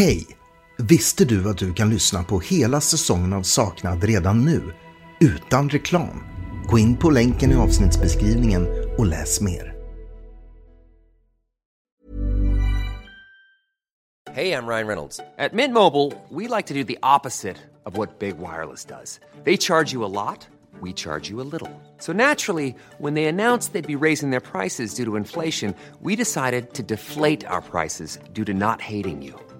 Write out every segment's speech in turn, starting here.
Hej! Visste du att du kan lyssna på hela säsongen av Saknad redan nu? Utan reklam. Gå in på länken i avsnittsbeskrivningen och läs mer. Hej, jag Ryan Reynolds. På Mint Mobile, we like to do the opposite of what Big Wireless does. They charge you a lot, we charge you a little. So naturally, when they announced they'd be raising their prices due to inflation, we decided to deflate our prices due to not hating you.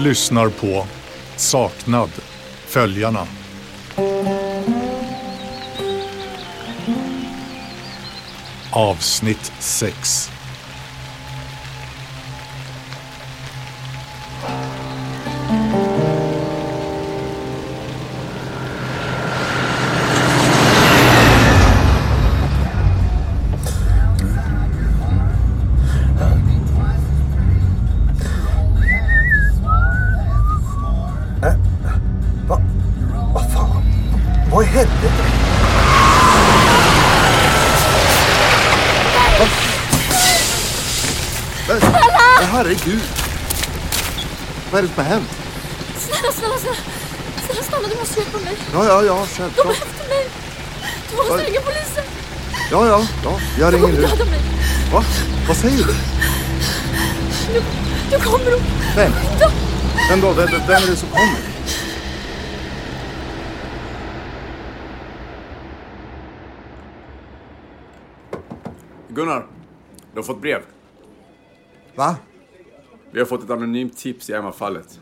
Lyssnar på Saknad. Följarna. Avsnitt 6. Vad i helvete? Va? Men, men herregud. Vad är det som har hänt? Snälla, snälla, snälla. Snälla stanna, du måste hjälpa mig. Ja, ja, ja, De är självklart. efter mig. Du måste Vad- ringa polisen. Ja, ja, ja. Jag De ringer kommer nu. döda mig. Va? Vad säger du? Nu, nu kommer de. Vem? De, Vem då? Vem, vem är det som kommer? Gunnar, du har fått brev. Va? Vi har fått ett anonymt tips i Emma-fallet.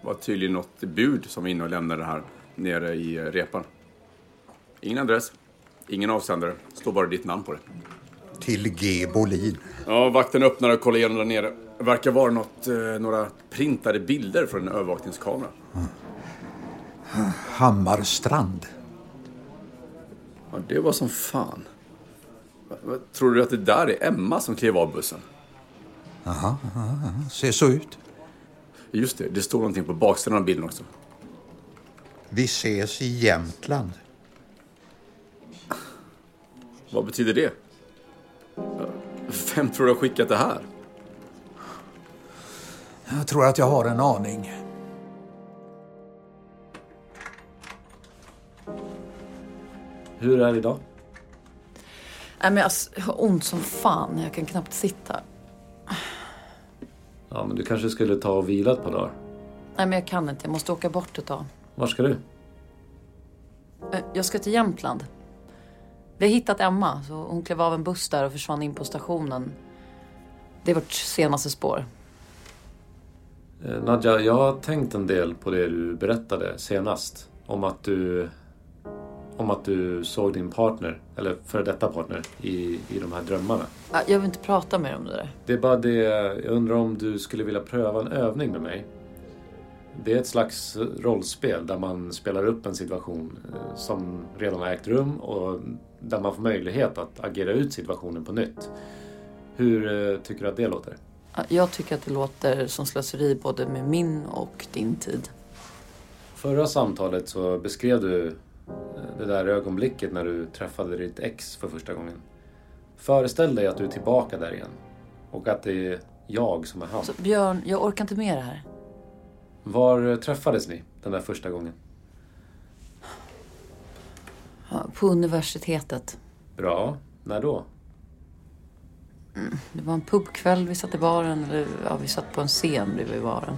Det var tydligen något bud som var inne och lämnade här nere i eh, repan. Ingen adress, ingen avsändare, står bara ditt namn på det. Till G. Bolin. Ja, vakten öppnar och kollar igenom där nere. Det verkar vara något, eh, några printade bilder från en övervakningskamera. Hammarstrand. Ja, det var som fan. Tror du att det där är Emma som klev av bussen? Aha, ser så ut. Just det, det står någonting på baksidan av bilden också. Vi ses i Jämtland. Vad betyder det? Vem tror du har skickat det här? Jag tror att jag har en aning. Hur är det idag? Nej, men alltså, jag har ont som fan. Jag kan knappt sitta. Ja, men du kanske skulle ta och vila ett par dagar. Nej, men jag kan inte. Jag måste åka bort ett tag. Var ska du? Eh, Jag ska till Jämtland. Vi har hittat Emma. Så hon klev av en buss där och försvann in på stationen. Det är vårt senaste spår. Eh, Nadja, jag har tänkt en del på det du berättade senast. Om att du, om att du såg din partner, eller före detta partner, i, i de här drömmarna. Ja, Jag vill inte prata mer om det där. Det är bara det, jag undrar om du skulle vilja pröva en övning med mig. Det är ett slags rollspel där man spelar upp en situation eh, som redan har ägt rum och där man får möjlighet att agera ut situationen på nytt. Hur eh, tycker du att det låter? Ja, Jag tycker att det låter som slöseri både med min och din tid. Förra samtalet så beskrev du det där ögonblicket när du träffade ditt ex för första gången. Föreställ dig att du är tillbaka där igen. Och att det är jag som är han. Så Björn, jag orkar inte med det här. Var eh, träffades ni den där första gången? Ja, På universitetet. Bra. När då? Det var en pubkväll, vi satt i baren. Eller ja, vi satt på en scen bredvid baren.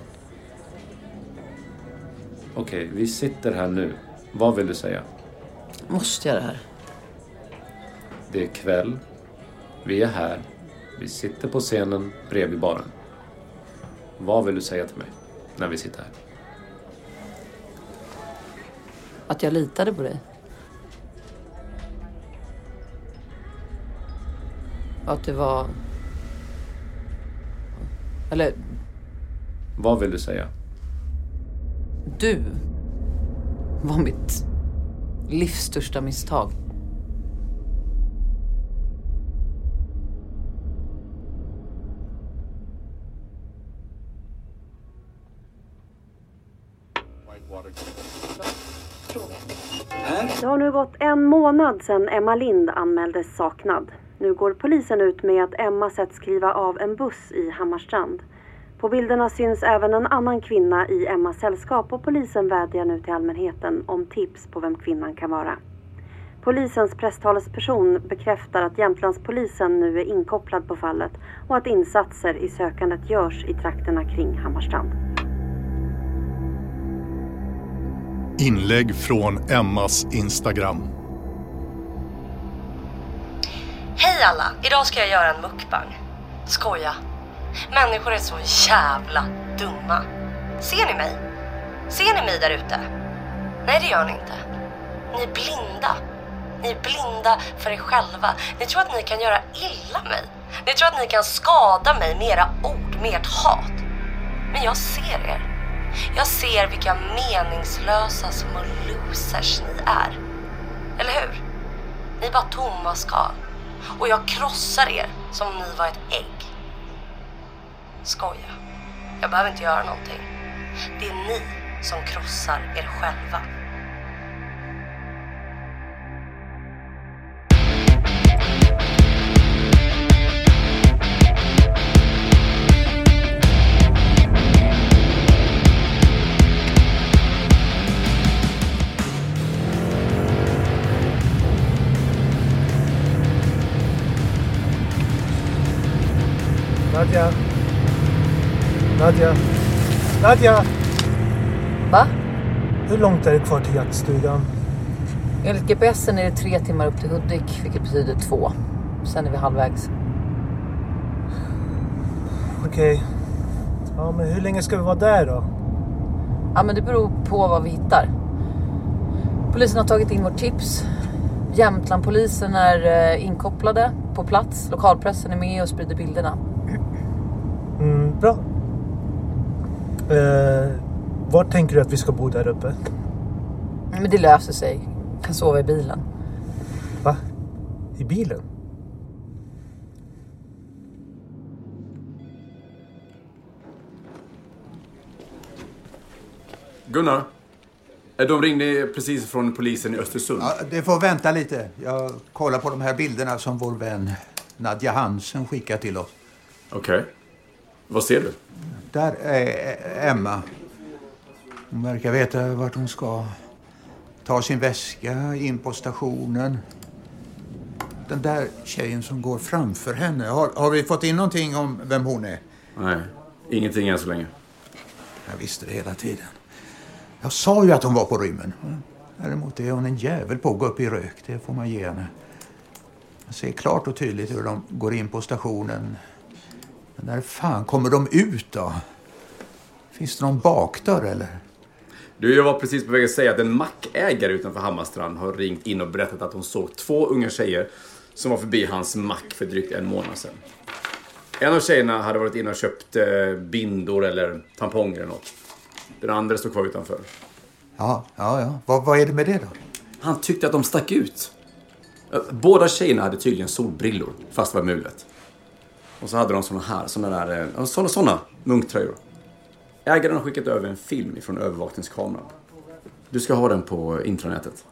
Okej, vi sitter här nu. Vad vill du säga? Måste jag det här? Det är kväll. Vi är här. Vi sitter på scenen bredvid baren. Vad vill du säga till mig när vi sitter här? Att jag litade på dig. Att du var... Eller, Vad vill du säga? du var mitt livs största misstag. Det har nu gått en månad sedan Emma Lind anmäldes saknad. Nu går polisen ut med att Emma setts kliva av en buss i Hammarstrand. På bilderna syns även en annan kvinna i Emmas sällskap och polisen vädjar nu till allmänheten om tips på vem kvinnan kan vara. Polisens presstalesperson bekräftar att Jämtlandspolisen nu är inkopplad på fallet och att insatser i sökandet görs i trakterna kring Hammarstrand. Inlägg från Emmas Instagram. Hej alla! Idag ska jag göra en mukbang. Skoja. Människor är så jävla dumma. Ser ni mig? Ser ni mig där ute? Nej, det gör ni inte. Ni är blinda. Ni är blinda för er själva. Ni tror att ni kan göra illa mig. Ni tror att ni kan skada mig med era ord, med ert hat. Men jag ser er. Jag ser vilka meningslösa små losers ni är. Eller hur? Ni är bara tomma skal. Och jag krossar er som om ni var ett ägg. Skoja. Jag behöver inte göra någonting. Det är ni som krossar er själva. Nadja. Nadja. Nadja! Va? Hur långt är det kvar till jaktstugan? Enligt GPSen är det tre timmar upp till Hudik, vilket betyder två. Sen är vi halvvägs. Okej. Ja, men hur länge ska vi vara där då? Ja, men det beror på vad vi hittar. Polisen har tagit in vårt tips. Jämtlandpolisen är eh, inkopplade på plats. Lokalpressen är med och sprider bilderna. Mm, bra. Eh, var tänker du att vi ska bo där uppe? Men det löser sig. Kan sova i bilen. Va? I bilen? Gunnar? Eh, De ringde precis från polisen i Östersund. Ja, det får vänta lite. Jag kollar på de här bilderna som vår vän Nadja Hansen skickar till oss. Okej. Vad ser du? Där är Emma. Hon verkar veta vart hon ska. Ta sin väska in på stationen. Den där tjejen som går framför henne. Har, har vi fått in någonting om vem hon är? Nej, ingenting än så länge. Jag visste det hela tiden. Jag sa ju att hon var på rymmen. Däremot är hon en jävel på att gå upp i rök. Det får man ge henne. Jag ser klart och tydligt hur de går in på stationen. Men när fan kommer de ut då? Finns det någon bakdörr eller? Du, jag var precis på väg att säga att en mackägare utanför Hammarstrand har ringt in och berättat att hon såg två unga tjejer som var förbi hans mack för drygt en månad sedan. En av tjejerna hade varit inne och köpt eh, bindor eller tamponger eller något. Den andra stod kvar utanför. Ja, ja, ja. Vad, vad är det med det då? Han tyckte att de stack ut. Båda tjejerna hade tydligen solbrillor, fast det var mulet. Och så hade de såna här, såna där, eh, såna, såna munktröjor. Ägaren har skickat över en film från övervakningskameran. Du ska ha den på intranätet.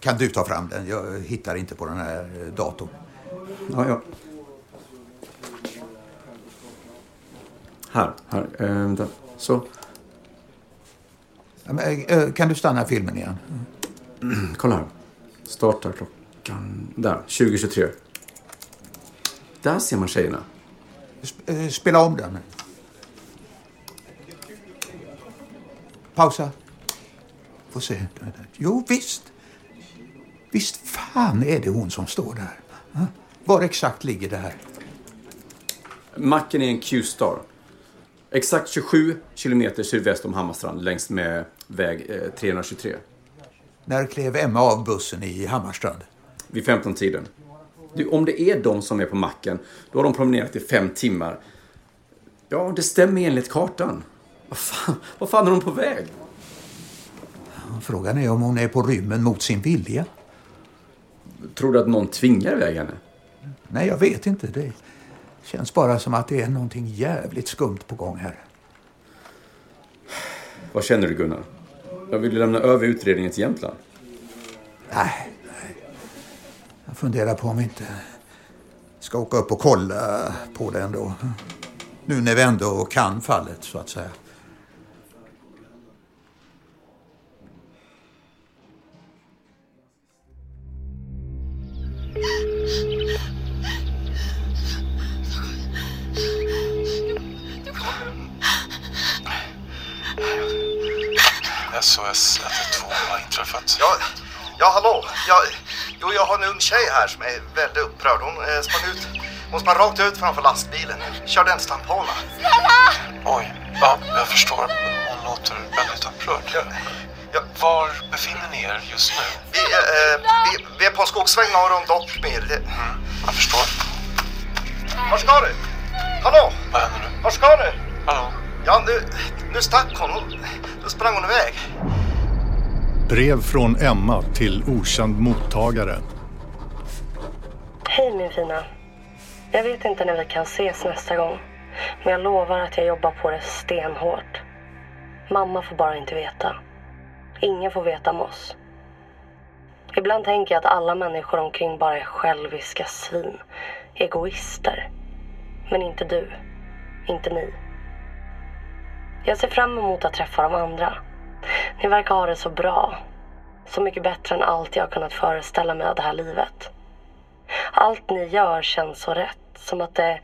Kan du ta fram den? Jag hittar inte på den här eh, datorn. Ja, ja. Här, här. Eh, vänta. Så. Kan du stanna filmen igen? Kolla här. Startar klockan... Där, 2023. Där ser man tjejerna. Eh, Spela om den. Pausa. Får se. Jo, visst. Visst fan är det hon som står där. Var exakt ligger det här? Macken är en Q-star. Exakt 27 kilometer sydväst om Hammarstrand längs med väg eh, 323. När klev Emma av bussen i Hammarstrand? Vid 15-tiden. Du, om det är de som är på macken, då har de promenerat i fem timmar. Ja, det stämmer enligt kartan. Vad fan, vad fan är de på väg? Frågan är om hon är på rymmen mot sin vilja. Tror du att någon tvingar iväg henne? Nej, jag vet inte. Det känns bara som att det är någonting jävligt skumt på gång här. Vad känner du Gunnar? Jag vill lämna över utredningen till Jämtland. Nej. Jag funderar på om vi inte ska åka upp och kolla på det ändå. Nu när vi ändå kan fallet, så att säga. SOS 112 har inträffat. Ja, ja hallå. Ja, jo, jag har en ung tjej här som är väldigt upprörd. Hon eh, sprang ut. Hon sprang rakt ut framför lastbilen. Körde en stamphana. Oj, ja, jag förstår. Hon låter väldigt upprörd. Ja. Var befinner ni er just nu? Vi, eh, vi, vi är på en skogsväg norr om Dockmyr. Det... Jag förstår. Var ska du? Hallå? Vad händer nu? Var ska du? Hallå? Ja, nu, nu stack hon. hon. Då sprang hon iväg. Brev från Emma till okänd mottagare. Hej min fina. Jag vet inte när vi kan ses nästa gång. Men jag lovar att jag jobbar på det stenhårt. Mamma får bara inte veta. Ingen får veta om oss. Ibland tänker jag att alla människor omkring bara är själviska svin. Egoister. Men inte du. Inte ni. Jag ser fram emot att träffa de andra. Ni verkar ha det så bra. Så mycket bättre än allt jag kunnat föreställa mig av det här livet. Allt ni gör känns så rätt. Som att det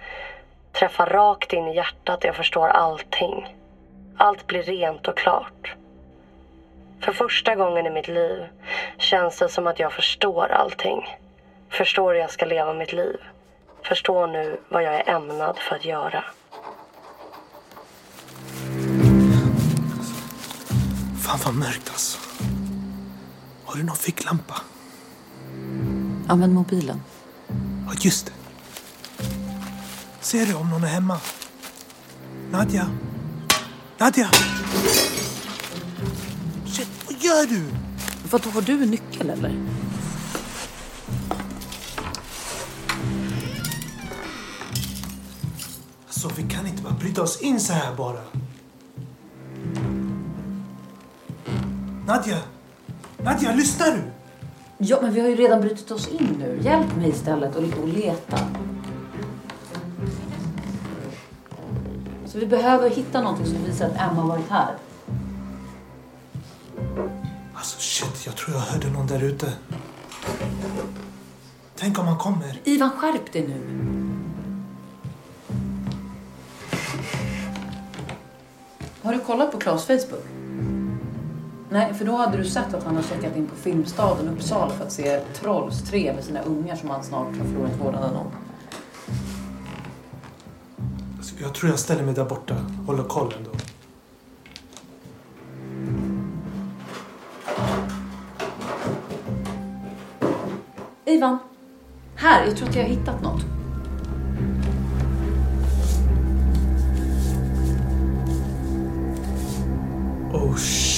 träffar rakt in i hjärtat och jag förstår allting. Allt blir rent och klart. För första gången i mitt liv känns det som att jag förstår allting. Förstår hur jag ska leva mitt liv. Förstår nu vad jag är ämnad för att göra. Fan vad mörkt alltså. Har du någon ficklampa? Använd mobilen. Ja, just det. Ser du om någon är hemma? Nadja? Nadja? Shit, vad gör du? Vadå, har du nyckel eller? Alltså, vi kan inte bara bryta oss in så här bara. Nadja? Nadja, lyssnar du? Ja, men vi har ju redan brutit oss in nu. Hjälp mig istället och och leta. Så vi behöver hitta någonting som visar att Emma har varit här. Alltså shit, jag tror jag hörde någon där ute. Tänk om han kommer. Ivan, skärp dig nu. Har du kollat på Klas Facebook? Nej, för då hade du sett att han har checkat in på Filmstaden Uppsala för att se Trolls 3 med sina ungar som han snart har förlorat vårdnaden om. Jag tror jag ställer mig där borta. Håller koll ändå. Ivan! Här, jag tror att jag har hittat något. Oh shit.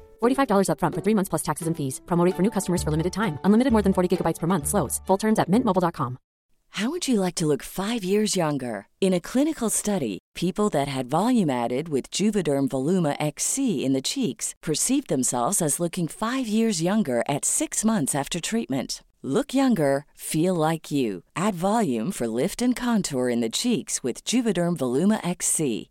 $45 upfront for three months plus taxes and fees. Promo for new customers for limited time. Unlimited more than 40 gigabytes per month. Slows. Full terms at mintmobile.com. How would you like to look five years younger? In a clinical study, people that had volume added with Juvederm Voluma XC in the cheeks perceived themselves as looking five years younger at six months after treatment. Look younger, feel like you. Add volume for lift and contour in the cheeks with Juvederm Voluma XC.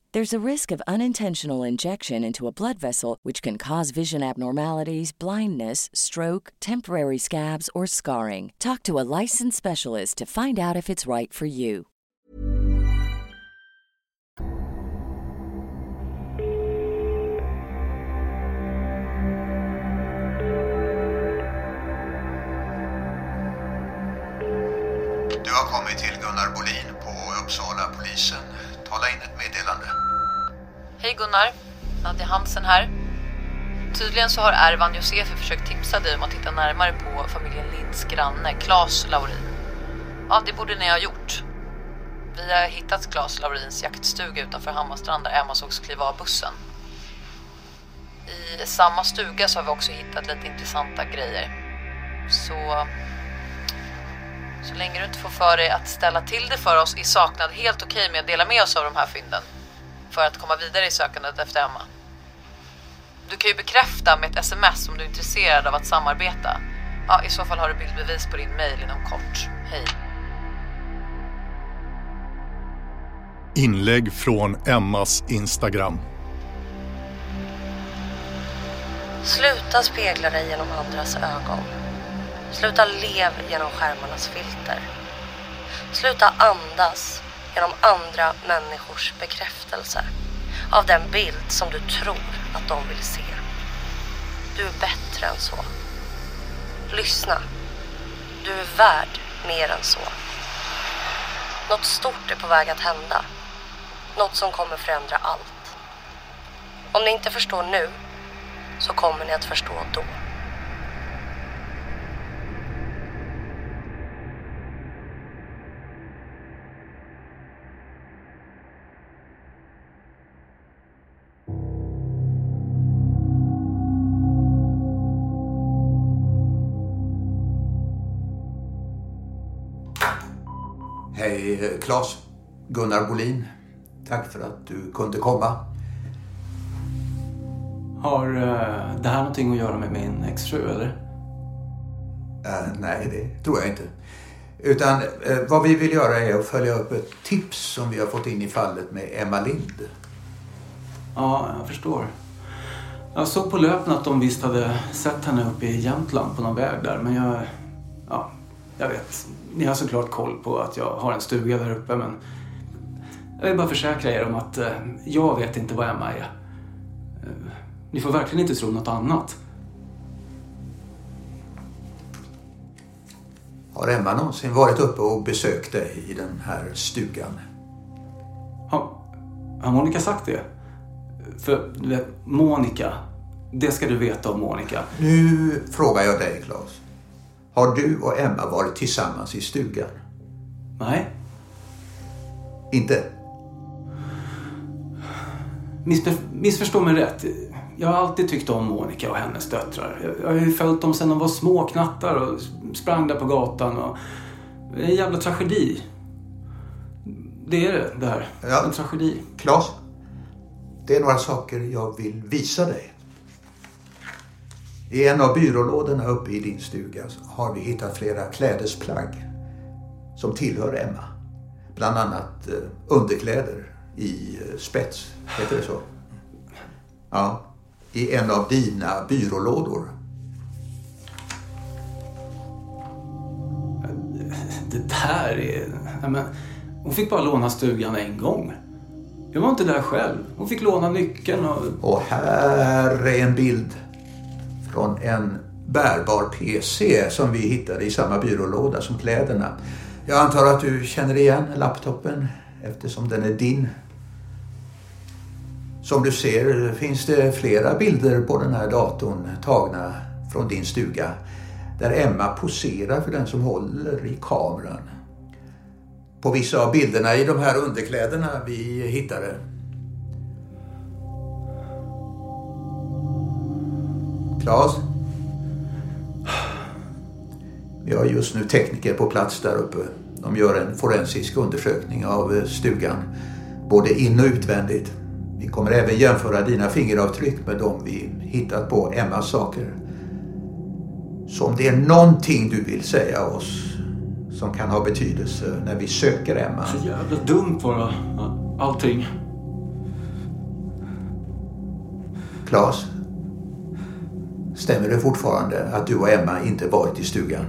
There's a risk of unintentional injection into a blood vessel, which can cause vision abnormalities, blindness, stroke, temporary scabs, or scarring. Talk to a licensed specialist to find out if it's right for you. Du har kommit till Gunnar Bolin på Uppsala polisen. Tala in ett meddelande. Hej Gunnar, Nadja Hansen här. Tydligen så har Ervan Josefi försökt tipsa dig om att titta närmare på familjen Linds granne Claes Laurin. Ja, det borde ni ha gjort. Vi har hittat Claes Laurins jaktstuga utanför Hammarstrand där Emma sågs kliva av bussen. I samma stuga så har vi också hittat lite intressanta grejer. Så... Så länge du inte får för dig att ställa till det för oss i saknad helt okej med att dela med oss av de här fynden. För att komma vidare i sökandet efter Emma. Du kan ju bekräfta med ett sms om du är intresserad av att samarbeta. Ja, i så fall har du bildbevis på din mail inom kort. Hej. Inlägg från Emmas Instagram. Sluta spegla dig genom andras ögon. Sluta lev genom skärmarnas filter. Sluta andas genom andra människors bekräftelse av den bild som du tror att de vill se. Du är bättre än så. Lyssna. Du är värd mer än så. Något stort är på väg att hända. Något som kommer förändra allt. Om ni inte förstår nu så kommer ni att förstå då. Hej eh, Claes, Gunnar Bolin. Tack för att du kunde komma. Har eh, det här någonting att göra med min exfru eller? Eh, nej, det tror jag inte. Utan eh, vad vi vill göra är att följa upp ett tips som vi har fått in i fallet med Emma Lind. Ja, jag förstår. Jag såg på löpen att de visst hade sett henne uppe i Jämtland på någon väg där, men jag... Ja, jag vet. Ni har såklart koll på att jag har en stuga där uppe, men... Jag vill bara försäkra er om att eh, jag vet inte vad Emma är. Eh, Ni får verkligen inte tro något annat. Har Emma någonsin varit uppe och besökt dig i den här stugan? Har Monica sagt det? För du vet, Monica. Det ska du veta om Monica. Nu frågar jag dig, Claes. Har du och Emma varit tillsammans i stugan? Nej. Inte? Missför, missförstå mig rätt. Jag har alltid tyckt om Monica och hennes döttrar. Jag, har ju följt dem sedan de var små knattar och sprang där på gatan. Och... Det är en jävla tragedi. Det är det, det här. Ja. En tragedi. Claes, det är några saker jag vill visa dig. I en av byrålådorna uppe i din stuga har vi hittat flera klädesplagg som tillhör Emma. Bland annat eh, underkläder i eh, spets, heter det så? Ja, i en av dina byrålådor. Det där är... Men, hon fick bara låna stugan en gång. Jag var inte där själv. Hon fick låna nyckeln och... Och här är en bild från en bärbar PC som vi hittade i samma byrålåda som kläderna. Jag antar att du känner igen laptopen eftersom den är din. Som du ser finns det flera bilder på den här datorn tagna från din stuga där Emma poserar för den som håller i kameran. På vissa av bilderna i de här underkläderna vi hittade. Claes? Vi har just nu tekniker på plats där uppe. De gör en forensisk undersökning av stugan, både in och utvändigt. Vi kommer även jämföra dina fingeravtryck med de vi hittat på Emmas saker. Så om det är någonting du vill säga oss som kan ha betydelse när vi söker Emma. Så jävla dumt bara, allting. Claes? Stämmer det fortfarande att du och Emma inte varit i stugan?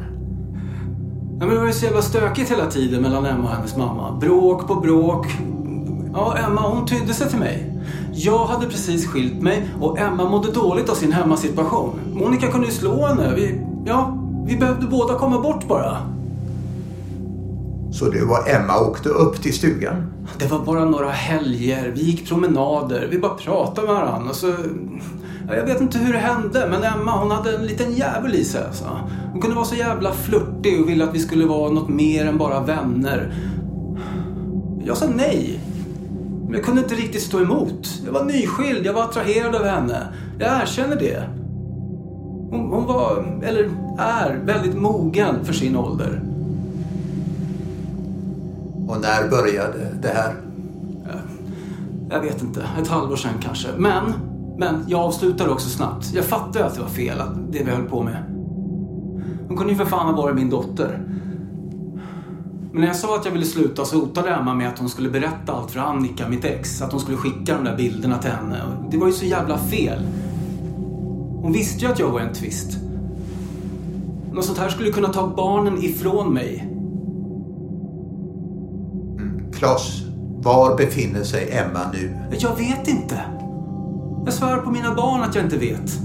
Ja, men det var ju så jävla stökigt hela tiden mellan Emma och hennes mamma. Bråk på bråk. Ja, Emma hon tydde sig till mig. Jag hade precis skilt mig och Emma mådde dåligt av sin hemmasituation. Monica kunde ju slå henne. Vi, ja, vi behövde båda komma bort bara. Så du och Emma åkte upp till stugan? Det var bara några helger. Vi gick promenader. Vi bara pratade med varandra. Och så... Jag vet inte hur det hände, men Emma hon hade en liten djävul i sig. Alltså. Hon kunde vara så jävla flörtig och ville att vi skulle vara något mer än bara vänner. Jag sa nej. Men jag kunde inte riktigt stå emot. Jag var nyskild, jag var attraherad av henne. Jag erkänner det. Hon, hon var, eller är, väldigt mogen för sin ålder. Och när började det här? Jag vet inte, ett halvår sedan kanske. Men, men jag avslutade också snabbt. Jag fattade att det var fel, att det vi höll på med. Hon kunde ju för fan ha varit min dotter. Men när jag sa att jag ville sluta så hotade Emma med att hon skulle berätta allt för Annika, mitt ex. Att hon skulle skicka de där bilderna till henne. Det var ju så jävla fel. Hon visste ju att jag var en twist. Något sånt här skulle kunna ta barnen ifrån mig. Klas, var befinner sig Emma nu? Jag vet inte. Jag svär på mina barn att jag inte vet.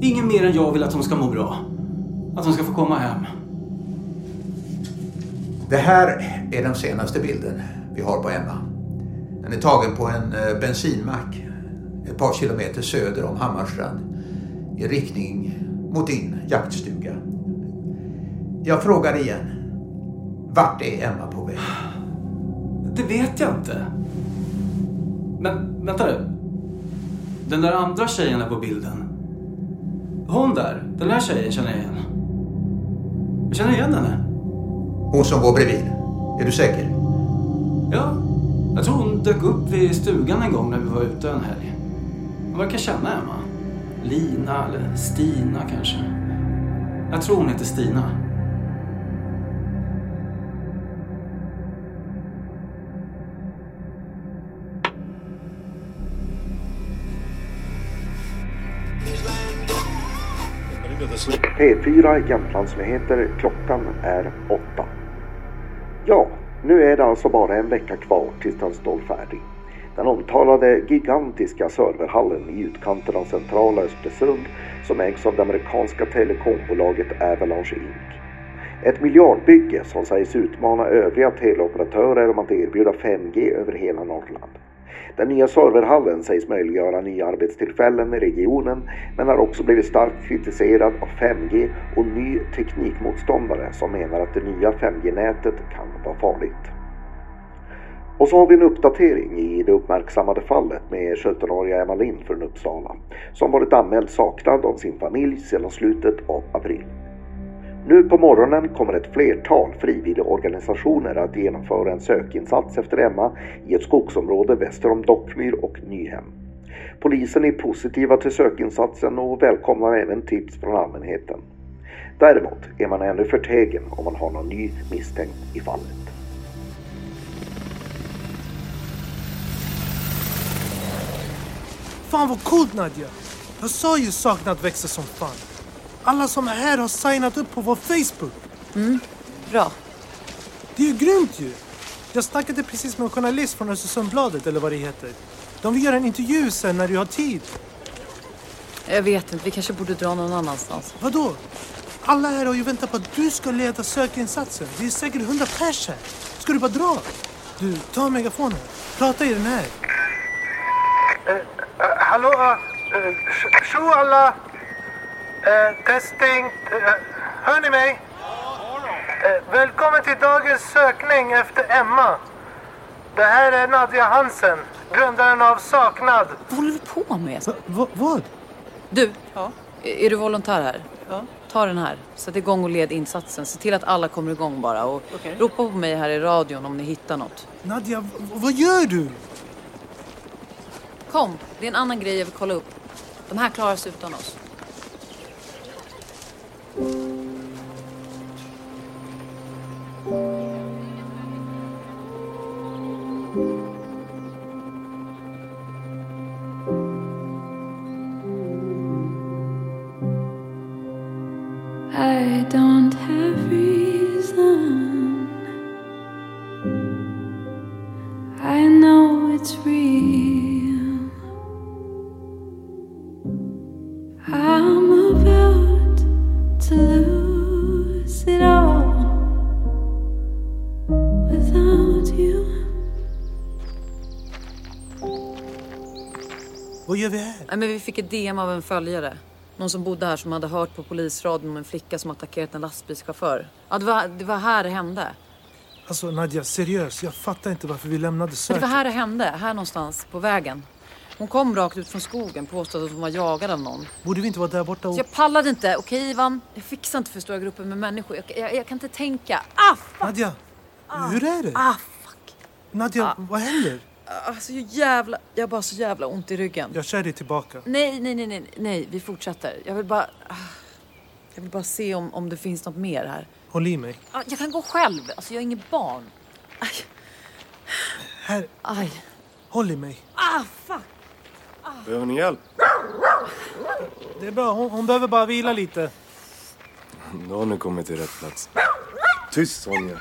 Ingen mer än jag vill att hon ska må bra. Att hon ska få komma hem. Det här är den senaste bilden vi har på Emma. Den är tagen på en eh, bensinmack ett par kilometer söder om Hammarstrand i riktning mot din jaktstuga. Jag frågar igen. Vart är Emma på väg? Det vet jag inte. Men vänta nu. Den där andra tjejen där på bilden. Hon där, den där tjejen känner jag igen. Jag känner igen henne. Hon som går bredvid. Är du säker? Ja, jag tror hon dök upp vid stugan en gång när vi var ute en helg. Hon verkar känna Emma. Lina eller Stina kanske. Jag tror hon heter Stina. P4 Jämtlandsnyheter. Klockan är åtta. Ja, nu är det alltså bara en vecka kvar tills den står färdig. Den omtalade gigantiska serverhallen i utkanten av centrala Östersund som ägs av det amerikanska telekombolaget Avalanche Inc. Ett miljardbygge som sägs utmana övriga teleoperatörer om att erbjuda 5G över hela Norrland. Den nya serverhallen sägs möjliggöra nya arbetstillfällen i regionen men har också blivit starkt kritiserad av 5G och ny teknikmotståndare som menar att det nya 5G-nätet kan vara farligt. Och så har vi en uppdatering i det uppmärksammade fallet med 17-åriga Emma Lind från Uppsala som varit anmäld saknad av sin familj sedan slutet av april. Nu på morgonen kommer ett flertal frivilligorganisationer att genomföra en sökinsats efter Emma i ett skogsområde väster om Dockmyr och Nyhem. Polisen är positiva till sökinsatsen och välkomnar även tips från allmänheten. Däremot är man ännu förtegen om man har någon ny misstänkt i fallet. Fan vad coolt Nadja! Jag sa ju saknad växer som fan. Alla som är här har signat upp på vår Facebook. Mm, bra. Det är ju grymt ju! Jag snackade precis med en journalist från Östersundsbladet eller vad det heter. De vill göra en intervju sen när du har tid. Jag vet inte, vi kanske borde dra någon annanstans. Vadå? Alla här har ju väntat på att du ska leda sökinsatsen. Det är säkert hundra pers här. Ska du bara dra? Du, ta megafonen. Prata i den här. Uh, uh, hallå? Uh, tjo alla! Uh, testing. Uh, hör ni mig? Uh, välkommen till dagens sökning efter Emma. Det här är Nadja Hansen, grundaren av Saknad. Vad håller du på med? Va, vad? Du, ja. är du volontär här? Ja. Ta den här, sätt igång och led insatsen. Se till att alla kommer igång bara. Och okay. ropa på mig här i radion om ni hittar något. Nadja, vad gör du? Kom, det är en annan grej jag vill kolla upp. De här klarar sig utan oss. Nej, men vi fick ett DM av en följare. Någon som bodde här som hade hört på polisradion om en flicka som attackerat en lastbilschaufför. Ja, det var, det var här det hände. Alltså Nadja, seriöst. Jag fattar inte varför vi lämnade söket. Det var här det hände. Här någonstans, på vägen. Hon kom rakt ut från skogen, påstod att hon var jagad av någon. Borde vi inte vara där borta och... Jag pallade inte. Okej Ivan, jag fixar inte för stora grupper med människor. Jag, jag, jag kan inte tänka. Ah, fuck! Nadja, ah. hur är det? Ah, fuck. Nadja, Ah. vad händer? Alltså jävla... Jag har bara så jävla ont i ryggen. Jag kör dig tillbaka. Nej, nej, nej, nej, nej. Vi fortsätter. Jag vill bara... ah. Jag vill bara se om, om det finns något mer här. Håll i mig. Ah, Jag kan gå själv. Alltså jag är inget barn. Aj. Här. Aj. Håll i mig. Ah, fuck. Behöver ni hjälp? Det är bra. Hon, hon behöver bara vila lite. Då har ni kommit till rätt plats. Tyst Sonja.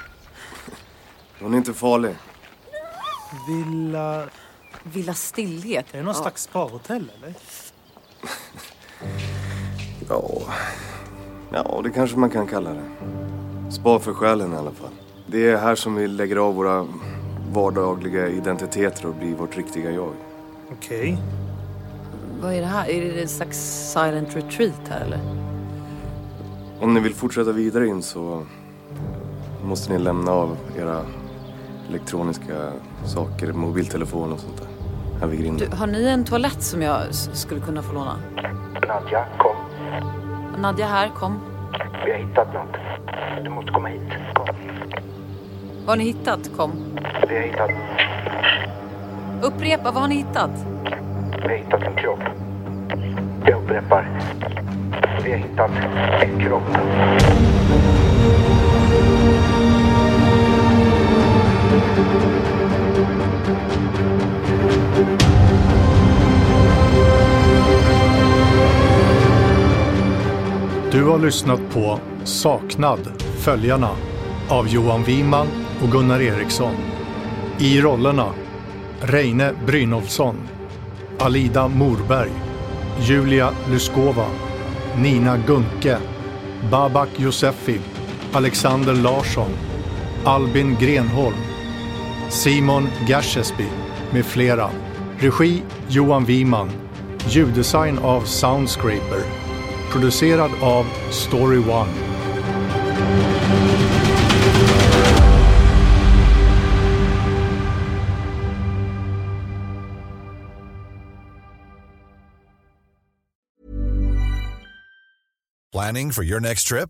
Hon är inte farlig. Villa... Villa Stillhet? Är det någon Ja. slags spahotell eller? Ja... Ja, det kanske man kan kalla det. Spa för själen i alla fall. Det är här som vi lägger av våra vardagliga identiteter och blir vårt riktiga jag. Okej. Vad är det här? Är det en slags silent retreat här eller? Om ni vill fortsätta vidare in så måste ni lämna av era elektroniska saker, mobiltelefon och sånt där. Här vid grinden. Du, har ni en toalett som jag skulle kunna få låna? Nadja, kom. Nadja här, kom. Vi har hittat något. Du måste komma hit. Kom. Vad har ni hittat? Kom. Vi har hittat, Upprepa, vad har ni hittat? vi har hittat en kropp. Jag upprepar. Vi har hittat en kropp. Du har lyssnat på Saknad, Följarna av Johan Wiman och Gunnar Eriksson. I rollerna Reine Brynolfsson, Alida Morberg, Julia Lyskova Nina Gunke, Babak Josefi, Alexander Larsson, Albin Grenholm, Simon Gashesby med flera. Regi Johan Wiman. Ljuddesign av Soundscraper. Producerad av Story One. Planning for your next trip?